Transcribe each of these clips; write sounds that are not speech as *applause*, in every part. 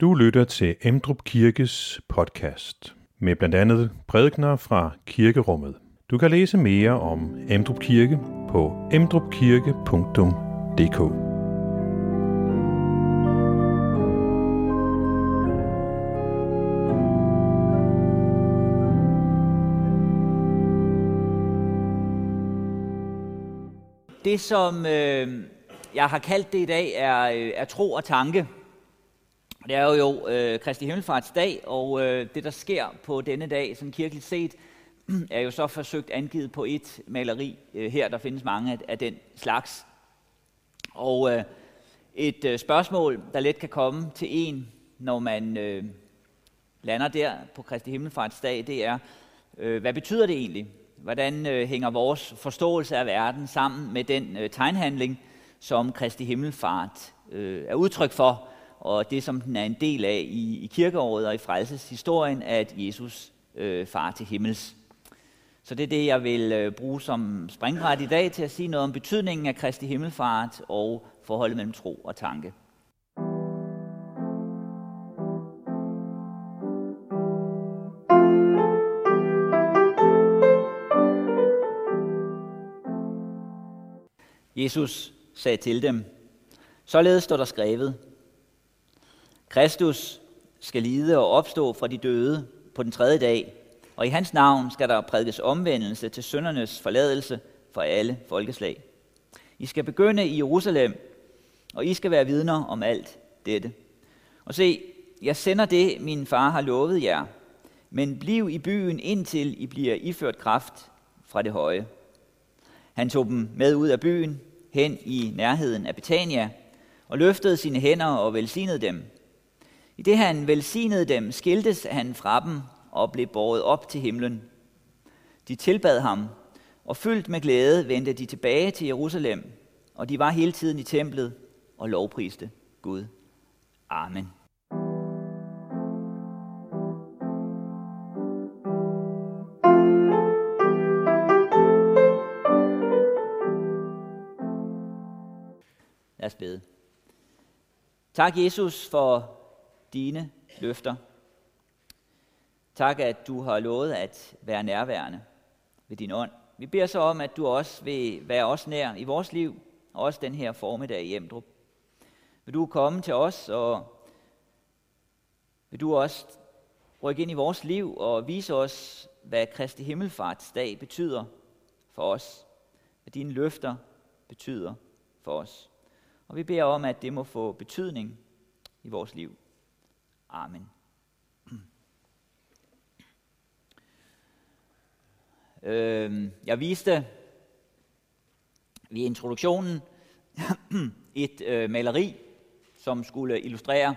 Du lytter til Emdrup Kirkes podcast med blandt andet prædikner fra kirkerummet. Du kan læse mere om Emdrup Kirke på emdrupkirke.dk. Det, som øh, jeg har kaldt det i dag, er, øh, er tro og tanke. Det er jo øh, Kristi Himmelfarts dag, og øh, det, der sker på denne dag, sådan kirkeligt set, *clears throat* er jo så forsøgt angivet på et maleri øh, her. Der findes mange af, af den slags. Og øh, et øh, spørgsmål, der let kan komme til en, når man øh, lander der på Kristi Himmelfarts dag, det er, øh, hvad betyder det egentlig? Hvordan øh, hænger vores forståelse af verden sammen med den øh, tegnhandling, som Kristi Himmelfart øh, er udtryk for, og det, som den er en del af i, i kirkeåret og i frelseshistorien, at Jesus øh, far til himmels. Så det er det, jeg vil øh, bruge som springbræt i dag til at sige noget om betydningen af Kristi Himmelfart og forholdet mellem tro og tanke. Jesus sagde til dem, således står der skrevet, Kristus skal lide og opstå fra de døde på den tredje dag, og i hans navn skal der prædikes omvendelse til søndernes forladelse for alle folkeslag. I skal begynde i Jerusalem, og I skal være vidner om alt dette. Og se, jeg sender det, min far har lovet jer, men bliv i byen indtil I bliver iført kraft fra det høje. Han tog dem med ud af byen, hen i nærheden af Betania, og løftede sine hænder og velsignede dem. I det han velsignede dem, skiltes han fra dem og blev båret op til himlen. De tilbad ham, og fyldt med glæde vendte de tilbage til Jerusalem, og de var hele tiden i templet og lovpriste Gud. Amen. Lad os bede. Tak, Jesus, for dine løfter. Tak, at du har lovet at være nærværende ved din ånd. Vi beder så om, at du også vil være os nær i vores liv, og også den her formiddag i Emdrup. Vil du komme til os, og vil du også rykke ind i vores liv og vise os, hvad Kristi Himmelfartsdag betyder for os. Hvad dine løfter betyder for os. Og vi beder om, at det må få betydning i vores liv. Amen. Øhm, jeg viste i introduktionen *clears throat* et øh, maleri, som skulle illustrere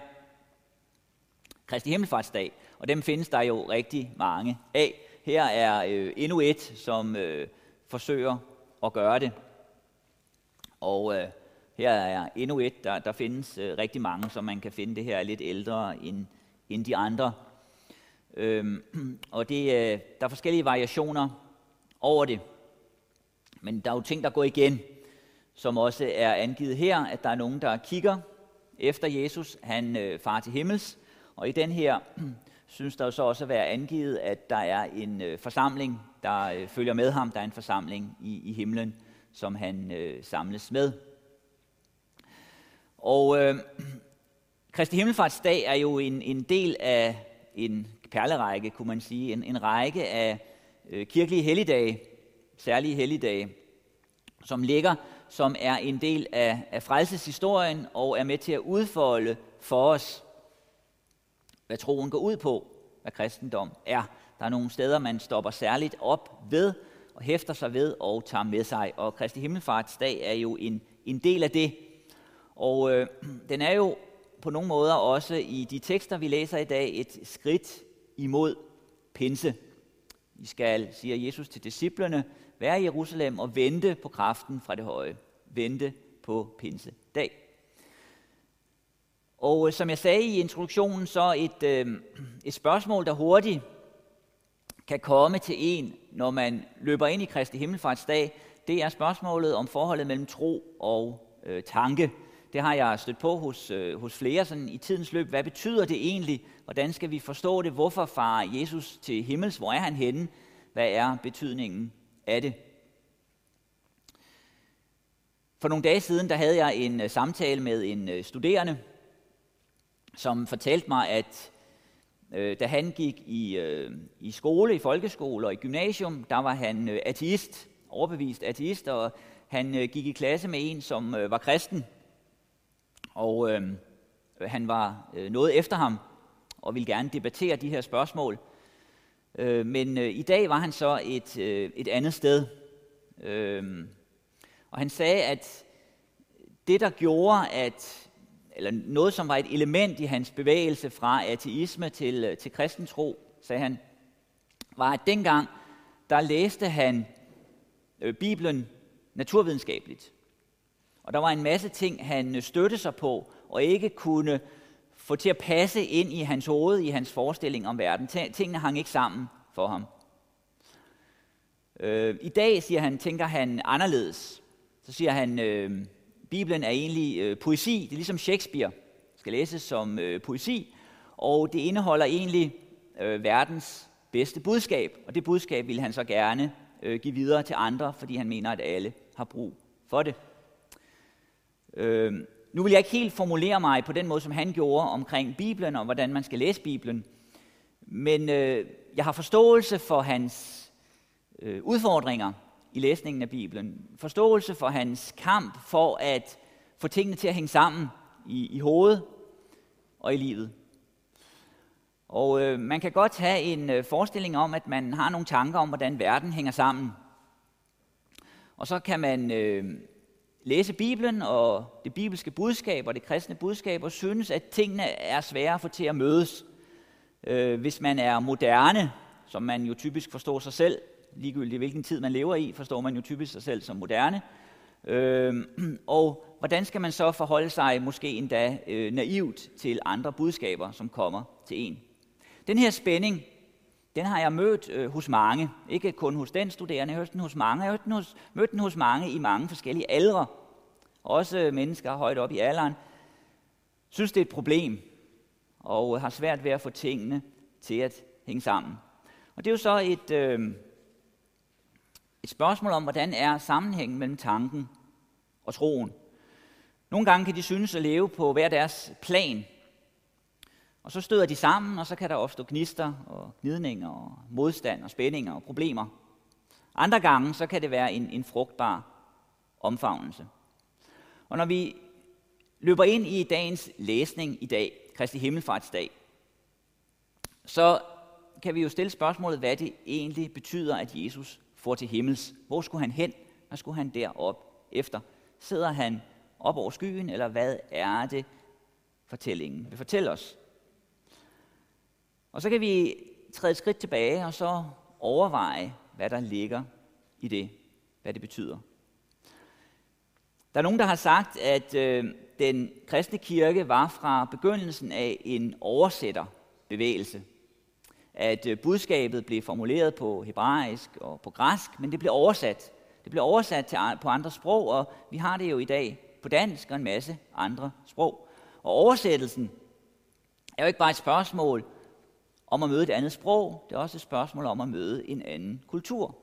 Kristi Himmelfartsdag, og dem findes der jo rigtig mange af. Her er øh, endnu et, som øh, forsøger at gøre det. Og øh, her er endnu et, der, der findes øh, rigtig mange, som man kan finde. Det her er lidt ældre end, end de andre. Øhm, *clears throat* og det, øh, der er forskellige variationer over det. Men der er jo ting, der går igen, som også er angivet her, at der er nogen, der kigger efter Jesus, han øh, far til himmels. Og i den her *clears throat* synes der jo så også at være angivet, at der er en øh, forsamling, der øh, følger med ham. Der er en forsamling i, i himlen, som han øh, samles med. Og øh, Kristi Himmelfartsdag er jo en, en del af en perlerække, kunne man sige, en, en række af øh, kirkelige helligdage, særlige helligdage, som ligger, som er en del af, af frelseshistorien og er med til at udfolde for os, hvad troen går ud på, hvad kristendom er. Der er nogle steder, man stopper særligt op ved og hæfter sig ved og tager med sig. Og Kristi Himmelfartsdag er jo en, en del af det. Og øh, den er jo på nogle måder også i de tekster, vi læser i dag, et skridt imod pinse. I skal, siger Jesus til disciplerne, være i Jerusalem og vente på kraften fra det høje. Vente på pinse dag. Og øh, som jeg sagde i introduktionen, så et, øh, et spørgsmål, der hurtigt kan komme til en, når man løber ind i Kristi Himmelfartsdag, det er spørgsmålet om forholdet mellem tro og øh, tanke. Det har jeg stødt på hos, øh, hos flere sådan i tidens løb. Hvad betyder det egentlig? Hvordan skal vi forstå det? Hvorfor farer Jesus til himmels? Hvor er han henne? Hvad er betydningen af det? For nogle dage siden der havde jeg en øh, samtale med en øh, studerende, som fortalte mig, at øh, da han gik i, øh, i skole, i folkeskole og i gymnasium, der var han øh, ateist, overbevist ateist, og han øh, gik i klasse med en, som øh, var kristen. Og øh, han var øh, noget efter ham, og ville gerne debattere de her spørgsmål. Øh, men øh, i dag var han så et, øh, et andet sted. Øh, og han sagde, at det, der gjorde, at, eller noget, som var et element i hans bevægelse fra ateisme til, øh, til kristen tro, sagde han, var, at dengang, der læste han øh, Bibelen naturvidenskabeligt. Og der var en masse ting, han øh, støttede sig på, og ikke kunne få til at passe ind i hans hoved, i hans forestilling om verden. Tingene hang ikke sammen for ham. Øh, I dag, siger han, tænker han anderledes. Så siger han, øh, Bibelen er egentlig øh, poesi. Det er ligesom Shakespeare. skal læses som øh, poesi. Og det indeholder egentlig øh, verdens bedste budskab. Og det budskab vil han så gerne øh, give videre til andre, fordi han mener, at alle har brug for det. Øh, nu vil jeg ikke helt formulere mig på den måde, som han gjorde omkring Bibelen og hvordan man skal læse Bibelen. Men øh, jeg har forståelse for hans øh, udfordringer i læsningen af Bibelen. Forståelse for hans kamp for at få tingene til at hænge sammen i, i hovedet og i livet. Og øh, man kan godt have en øh, forestilling om, at man har nogle tanker om, hvordan verden hænger sammen. Og så kan man øh, læse Bibelen og det bibelske budskab og det kristne budskab og synes, at tingene er svære at få til at mødes. Øh, hvis man er moderne, som man jo typisk forstår sig selv, ligegyldigt hvilken tid man lever i, forstår man jo typisk sig selv som moderne. Øh, og hvordan skal man så forholde sig måske endda øh, naivt til andre budskaber, som kommer til en? Den her spænding, den har jeg mødt øh, hos mange. Ikke kun hos den studerende, jeg har mødt den hos mange. Jeg har mødt den hos, mødt den hos mange i mange forskellige aldre. Også mennesker højt op i alderen. Synes, det er et problem, og har svært ved at få tingene til at hænge sammen. Og det er jo så et, øh, et spørgsmål om, hvordan er sammenhængen mellem tanken og troen. Nogle gange kan de synes at leve på hver deres plan, og så støder de sammen, og så kan der opstå gnister og gnidninger og modstand og spændinger og problemer. Andre gange så kan det være en, en frugtbar omfavnelse. Og når vi løber ind i dagens læsning i dag, Kristi Himmelfartsdag, så kan vi jo stille spørgsmålet, hvad det egentlig betyder, at Jesus får til himmels. Hvor skulle han hen? Hvad skulle han derop efter? Sidder han op over skyen, eller hvad er det, fortællingen vil fortælle os? Og så kan vi træde et skridt tilbage, og så overveje, hvad der ligger i det, hvad det betyder. Der er nogen, der har sagt, at øh, den kristne kirke var fra begyndelsen af en oversætterbevægelse at øh, budskabet blev formuleret på hebraisk og på græsk, men det blev oversat. Det blev oversat til, på andre sprog, og vi har det jo i dag på dansk og en masse andre sprog. Og oversættelsen er jo ikke bare et spørgsmål om at møde et andet sprog, det er også et spørgsmål om at møde en anden kultur.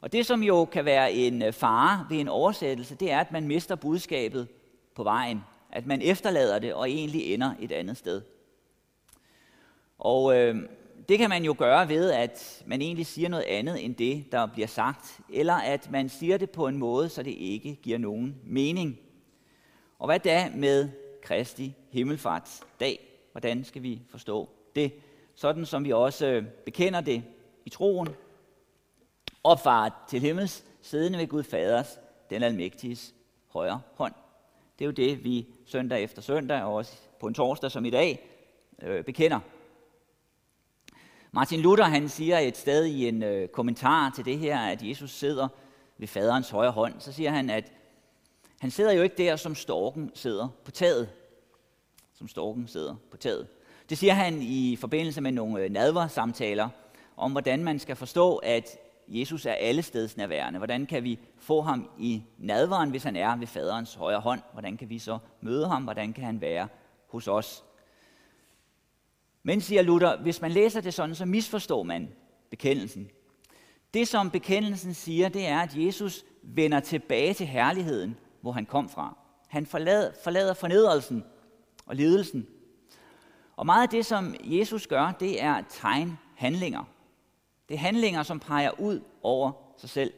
Og det, som jo kan være en øh, fare ved en oversættelse, det er, at man mister budskabet på vejen. At man efterlader det og egentlig ender et andet sted. Og øh, det kan man jo gøre ved, at man egentlig siger noget andet end det, der bliver sagt, eller at man siger det på en måde, så det ikke giver nogen mening. Og hvad da med Kristi himmelfartsdag? Hvordan skal vi forstå det? Sådan som vi også øh, bekender det i troen. Opfart til himmels, siddende ved Gud Faders, den almægtiges højre hånd. Det er jo det, vi søndag efter søndag, og også på en torsdag som i dag, øh, bekender. Martin Luther han siger et sted i en øh, kommentar til det her, at Jesus sidder ved faderens højre hånd. Så siger han, at han sidder jo ikke der, som storken sidder på taget. Som storken sidder på taget. Det siger han i forbindelse med nogle øh, nadver-samtaler om, hvordan man skal forstå, at Jesus er allesteds nærværende? Hvordan kan vi få ham i nadvaren, hvis han er ved faderens højre hånd? Hvordan kan vi så møde ham? Hvordan kan han være hos os? Men, siger Luther, hvis man læser det sådan, så misforstår man bekendelsen. Det, som bekendelsen siger, det er, at Jesus vender tilbage til herligheden, hvor han kom fra. Han forlader, forlader fornedrelsen og ledelsen. Og meget af det, som Jesus gør, det er tegnhandlinger. Det er handlinger, som peger ud over sig selv.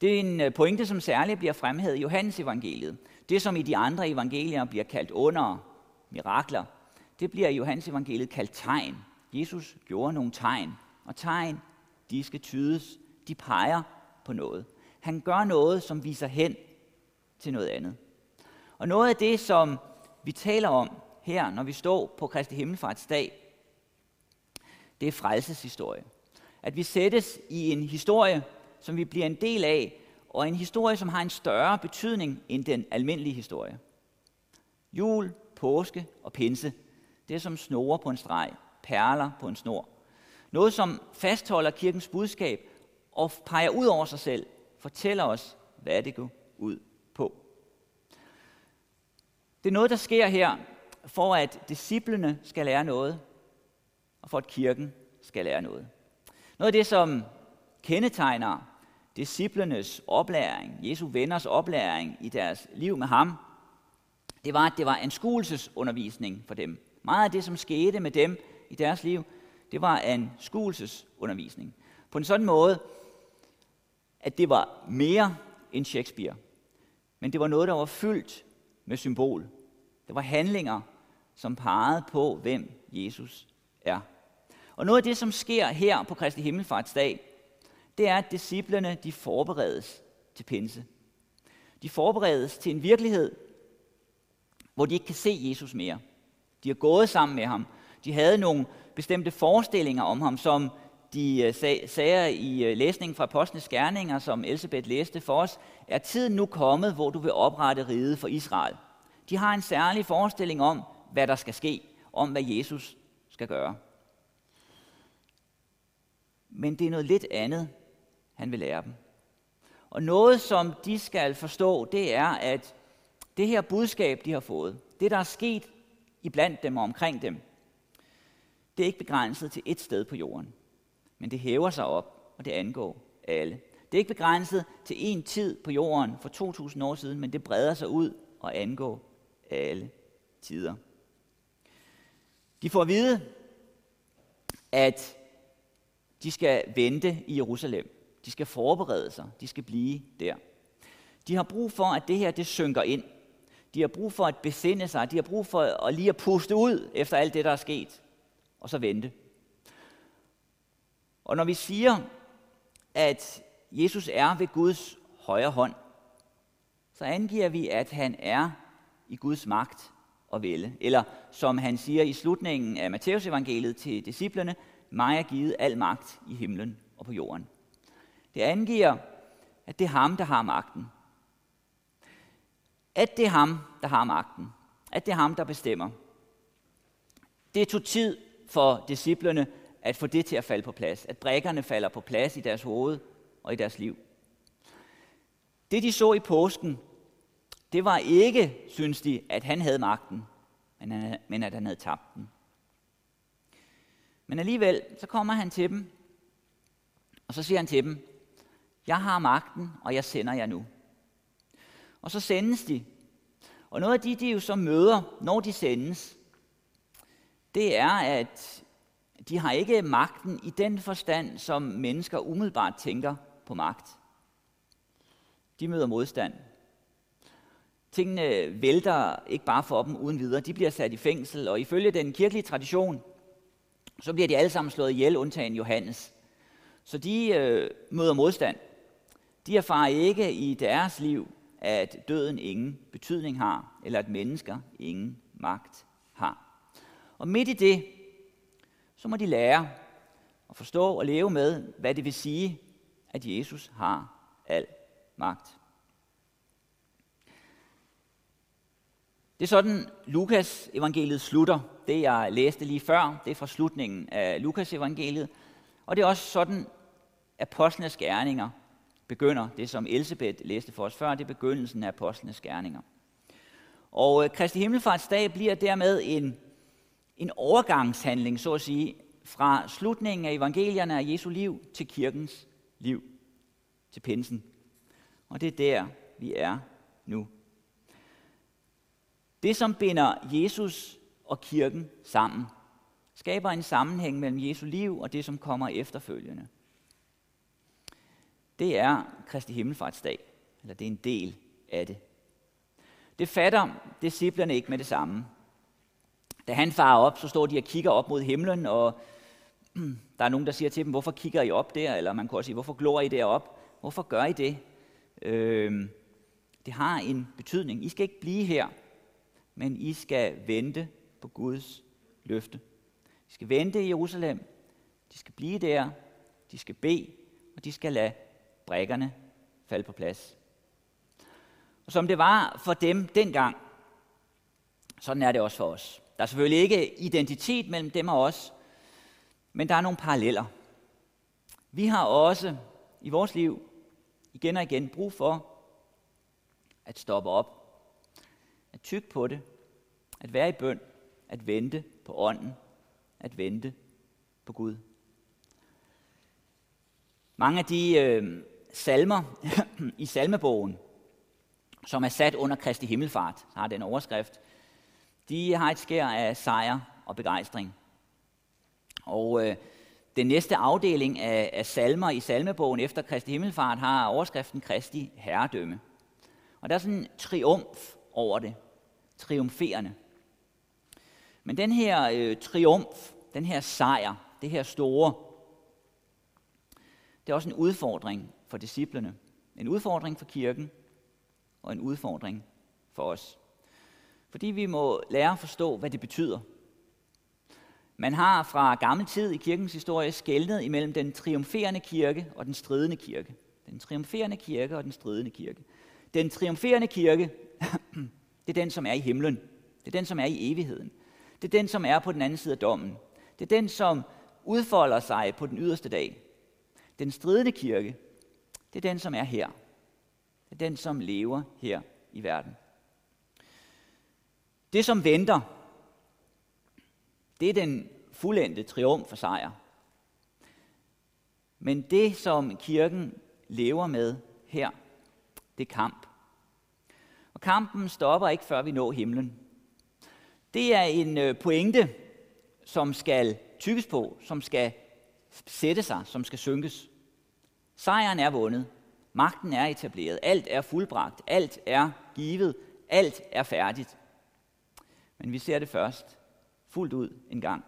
Det er en øh, pointe, som særligt bliver fremhævet i Johannes evangeliet. Det, som i de andre evangelier bliver kaldt under, mirakler, det bliver i Johannes evangeliet kaldt tegn. Jesus gjorde nogle tegn, og tegn, de skal tydes, de peger på noget. Han gør noget, som viser hen til noget andet. Og noget af det, som vi taler om her, når vi står på Kristi Himmelfarts dag, det er frelseshistorie. At vi sættes i en historie, som vi bliver en del af, og en historie, som har en større betydning end den almindelige historie. Jul, påske og pinse, det er som snore på en streg, perler på en snor. Noget, som fastholder kirkens budskab og peger ud over sig selv, fortæller os, hvad det går ud på. Det er noget, der sker her, for at disciplene skal lære noget, og for at kirken skal lære noget. Noget af det, som kendetegner disciplenes oplæring, Jesu venners oplæring i deres liv med ham, det var, at det var anskuelsesundervisning for dem. Meget af det, som skete med dem i deres liv, det var anskuelsesundervisning. På en sådan måde, at det var mere end Shakespeare. Men det var noget, der var fyldt med symbol. Det var handlinger, som pegede på, hvem Jesus er. Og noget af det, som sker her på Kristi Himmelfartsdag, det er, at disciplerne de forberedes til pinse. De forberedes til en virkelighed, hvor de ikke kan se Jesus mere. De har gået sammen med ham. De havde nogle bestemte forestillinger om ham, som de øh, sagde i øh, læsningen fra Apostlenes Gerninger, som Elisabeth læste for os, er tiden nu kommet, hvor du vil oprette riget for Israel. De har en særlig forestilling om, hvad der skal ske, om hvad Jesus skal gøre. Men det er noget lidt andet, han vil lære dem. Og noget, som de skal forstå, det er, at det her budskab, de har fået, det der er sket iblandt dem og omkring dem, det er ikke begrænset til et sted på jorden, men det hæver sig op, og det angår alle. Det er ikke begrænset til en tid på jorden for 2000 år siden, men det breder sig ud og angår alle tider. De får at vide, at de skal vente i Jerusalem. De skal forberede sig. De skal blive der. De har brug for, at det her det synker ind. De har brug for at besinde sig. De har brug for at lige at puste ud efter alt det, der er sket. Og så vente. Og når vi siger, at Jesus er ved Guds højre hånd, så angiver vi, at han er i Guds magt og vælde. Eller som han siger i slutningen af Matteus evangeliet til disciplerne, mig er givet al magt i himlen og på jorden. Det angiver, at det er ham, der har magten at det er ham, der har magten. At det er ham, der bestemmer. Det tog tid for disciplerne at få det til at falde på plads. At brækkerne falder på plads i deres hoved og i deres liv. Det de så i påsken, det var ikke, synes de, at han havde magten, men at han havde tabt den. Men alligevel, så kommer han til dem, og så siger han til dem, jeg har magten, og jeg sender jer nu. Og så sendes de. Og noget af de, de jo så møder, når de sendes, det er, at de har ikke magten i den forstand, som mennesker umiddelbart tænker på magt. De møder modstand. Tingene vælter ikke bare for dem uden videre. De bliver sat i fængsel, og ifølge den kirkelige tradition, så bliver de alle sammen slået ihjel, undtagen Johannes. Så de øh, møder modstand. De erfarer ikke i deres liv at døden ingen betydning har, eller at mennesker ingen magt har. Og midt i det, så må de lære at forstå og leve med, hvad det vil sige, at Jesus har al magt. Det er sådan, Lukas evangeliet slutter. Det, jeg læste lige før, det er fra slutningen af Lukas evangeliet. Og det er også sådan, apostlenes gerninger begynder, det som Elisabeth læste for os før, det er begyndelsen af apostlenes gerninger. Og øh, Kristi Himmelfartsdag bliver dermed en, en overgangshandling, så at sige, fra slutningen af evangelierne af Jesu liv til kirkens liv, til pinsen. Og det er der, vi er nu. Det, som binder Jesus og kirken sammen, skaber en sammenhæng mellem Jesu liv og det, som kommer efterfølgende. Det er Kristi Himmelfartsdag, eller det er en del af det. Det fatter disciplerne ikke med det samme. Da han farer op, så står de og kigger op mod himlen, og *clears throat* der er nogen, der siger til dem, hvorfor kigger I op der? Eller man kan også sige, hvorfor glor I derop? Hvorfor gør I det? Øh, det har en betydning. I skal ikke blive her, men I skal vente på Guds løfte. De skal vente i Jerusalem. De skal blive der. De skal bede, og de skal lade brækkerne falde på plads. Og som det var for dem dengang, sådan er det også for os. Der er selvfølgelig ikke identitet mellem dem og os, men der er nogle paralleller. Vi har også i vores liv igen og igen brug for at stoppe op, at tykke på det, at være i bøn, at vente på ånden, at vente på Gud. Mange af de øh, salmer *clears throat* i salmebogen, som er sat under Kristi Himmelfart, har den overskrift, de har et skær af sejr og begejstring. Og øh, den næste afdeling af, af salmer i salmebogen efter Kristi Himmelfart har overskriften Kristi Herredømme. Og der er sådan en triumf over det. Triumferende. Men den her øh, triumf, den her sejr, det her store, det er også en udfordring for disciplene. En udfordring for kirken, og en udfordring for os. Fordi vi må lære at forstå, hvad det betyder. Man har fra gammel tid i kirkens historie skældnet imellem den triumferende kirke og den stridende kirke. Den triumferende kirke og den stridende kirke. Den triumferende kirke, *clears throat* det er den, som er i himlen. Det er den, som er i evigheden. Det er den, som er på den anden side af dommen. Det er den, som udfolder sig på den yderste dag. Den stridende kirke, det er den, som er her. Det er den, som lever her i verden. Det, som venter, det er den fuldendte triumf for sejr. Men det, som kirken lever med her, det er kamp. Og kampen stopper ikke, før vi når himlen. Det er en øh, pointe, som skal tykkes på, som skal sætte sig, som skal synkes. Sejren er vundet. Magten er etableret. Alt er fuldbragt. Alt er givet. Alt er færdigt. Men vi ser det først fuldt ud en gang.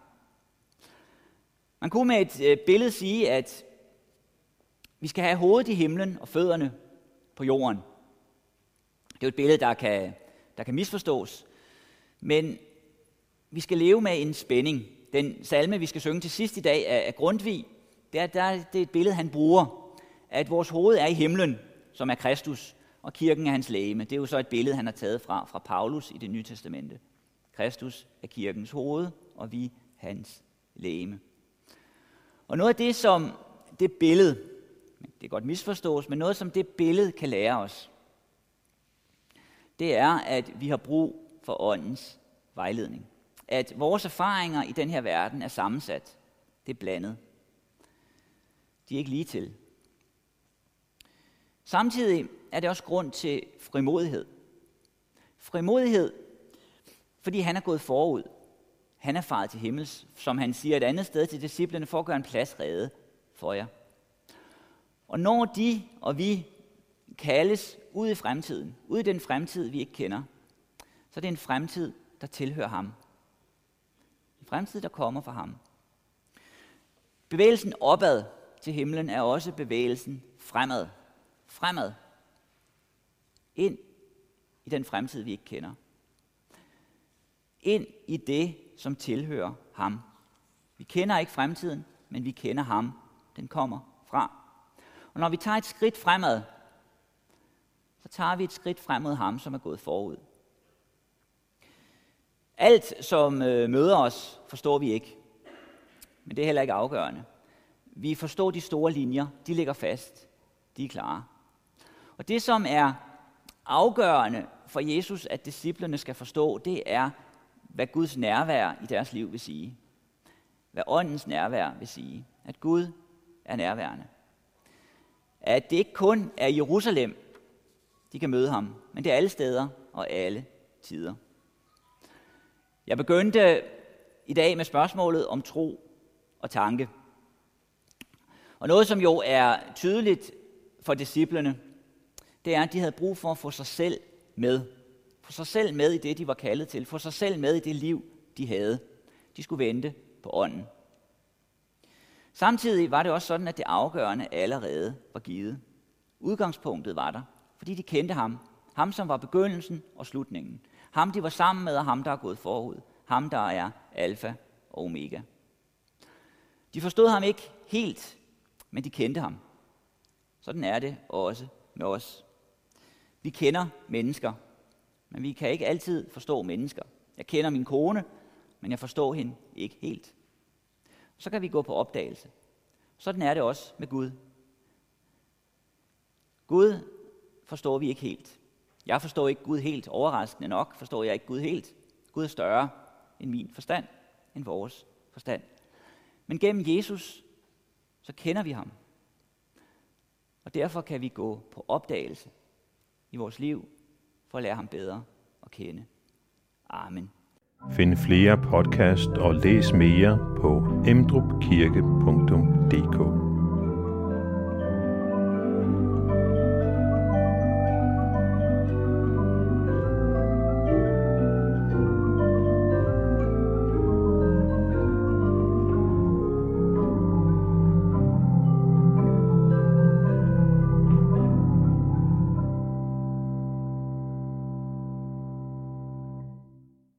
Man kunne med et øh, billede sige, at vi skal have hovedet i himlen og fødderne på jorden. Det er jo et billede, der kan, der kan misforstås. Men vi skal leve med en spænding. Den salme, vi skal synge til sidst i dag er Grundtvig, det er, der, det er et billede, han bruger, at vores hoved er i himlen, som er Kristus, og kirken er hans lægeme. Det er jo så et billede, han har taget fra, fra Paulus i det nye testamente. Kristus er kirkens hoved, og vi hans lægeme. Og noget af det, som det billede, det kan godt misforstås, men noget, som det billede kan lære os, det er, at vi har brug for åndens vejledning. At vores erfaringer i den her verden er sammensat. Det er blandet. De er ikke lige til. Samtidig er det også grund til frimodighed. Frimodighed, fordi han er gået forud. Han er faret til himmels, som han siger et andet sted til disciplene, for at gøre en plads redde for jer. Og når de og vi kaldes ud i fremtiden, ud i den fremtid, vi ikke kender, så er det en fremtid, der tilhører ham. Fremtid, der kommer fra ham. Bevægelsen opad til himlen er også bevægelsen fremad. Fremad. Ind i den fremtid, vi ikke kender. Ind i det, som tilhører ham. Vi kender ikke fremtiden, men vi kender ham. Den kommer fra. Og når vi tager et skridt fremad, så tager vi et skridt frem mod ham, som er gået forud. Alt, som øh, møder os, forstår vi ikke. Men det er heller ikke afgørende. vi forstår de store linjer. De ligger fast. De er klare. Og det, som er afgørende for Jesus, at disciplerne skal forstå, det er, hvad Guds nærvær i deres liv vil sige. Hvad åndens nærvær vil sige. At Gud er nærværende. At det ikke kun er Jerusalem, de kan møde ham, men det er alle steder og alle tider. Jeg begyndte i dag med spørgsmålet om tro og tanke. Og noget, som jo er tydeligt for disciplene, det er, at de havde brug for at få sig selv med. Få sig selv med i det, de var kaldet til. Få sig selv med i det liv, de havde. De skulle vente på ånden. Samtidig var det også sådan, at det afgørende allerede var givet. Udgangspunktet var der, fordi de kendte ham. Ham, som var begyndelsen og slutningen. Ham, de var sammen med, og ham, der er gået forud. Ham, der er alfa og omega. De forstod ham ikke helt, men de kendte ham. Sådan er det også med os. Vi kender mennesker, men vi kan ikke altid forstå mennesker. Jeg kender min kone, men jeg forstår hende ikke helt. Så kan vi gå på opdagelse. Sådan er det også med Gud. Gud forstår vi ikke helt. Jeg forstår ikke Gud helt. Overraskende nok forstår jeg ikke Gud helt. Gud er større end min forstand, end vores forstand. Men gennem Jesus, så kender vi ham. Og derfor kan vi gå på opdagelse i vores liv, for at lære ham bedre at kende. Amen. Find flere podcast og læs mere på emdrupkirke.dk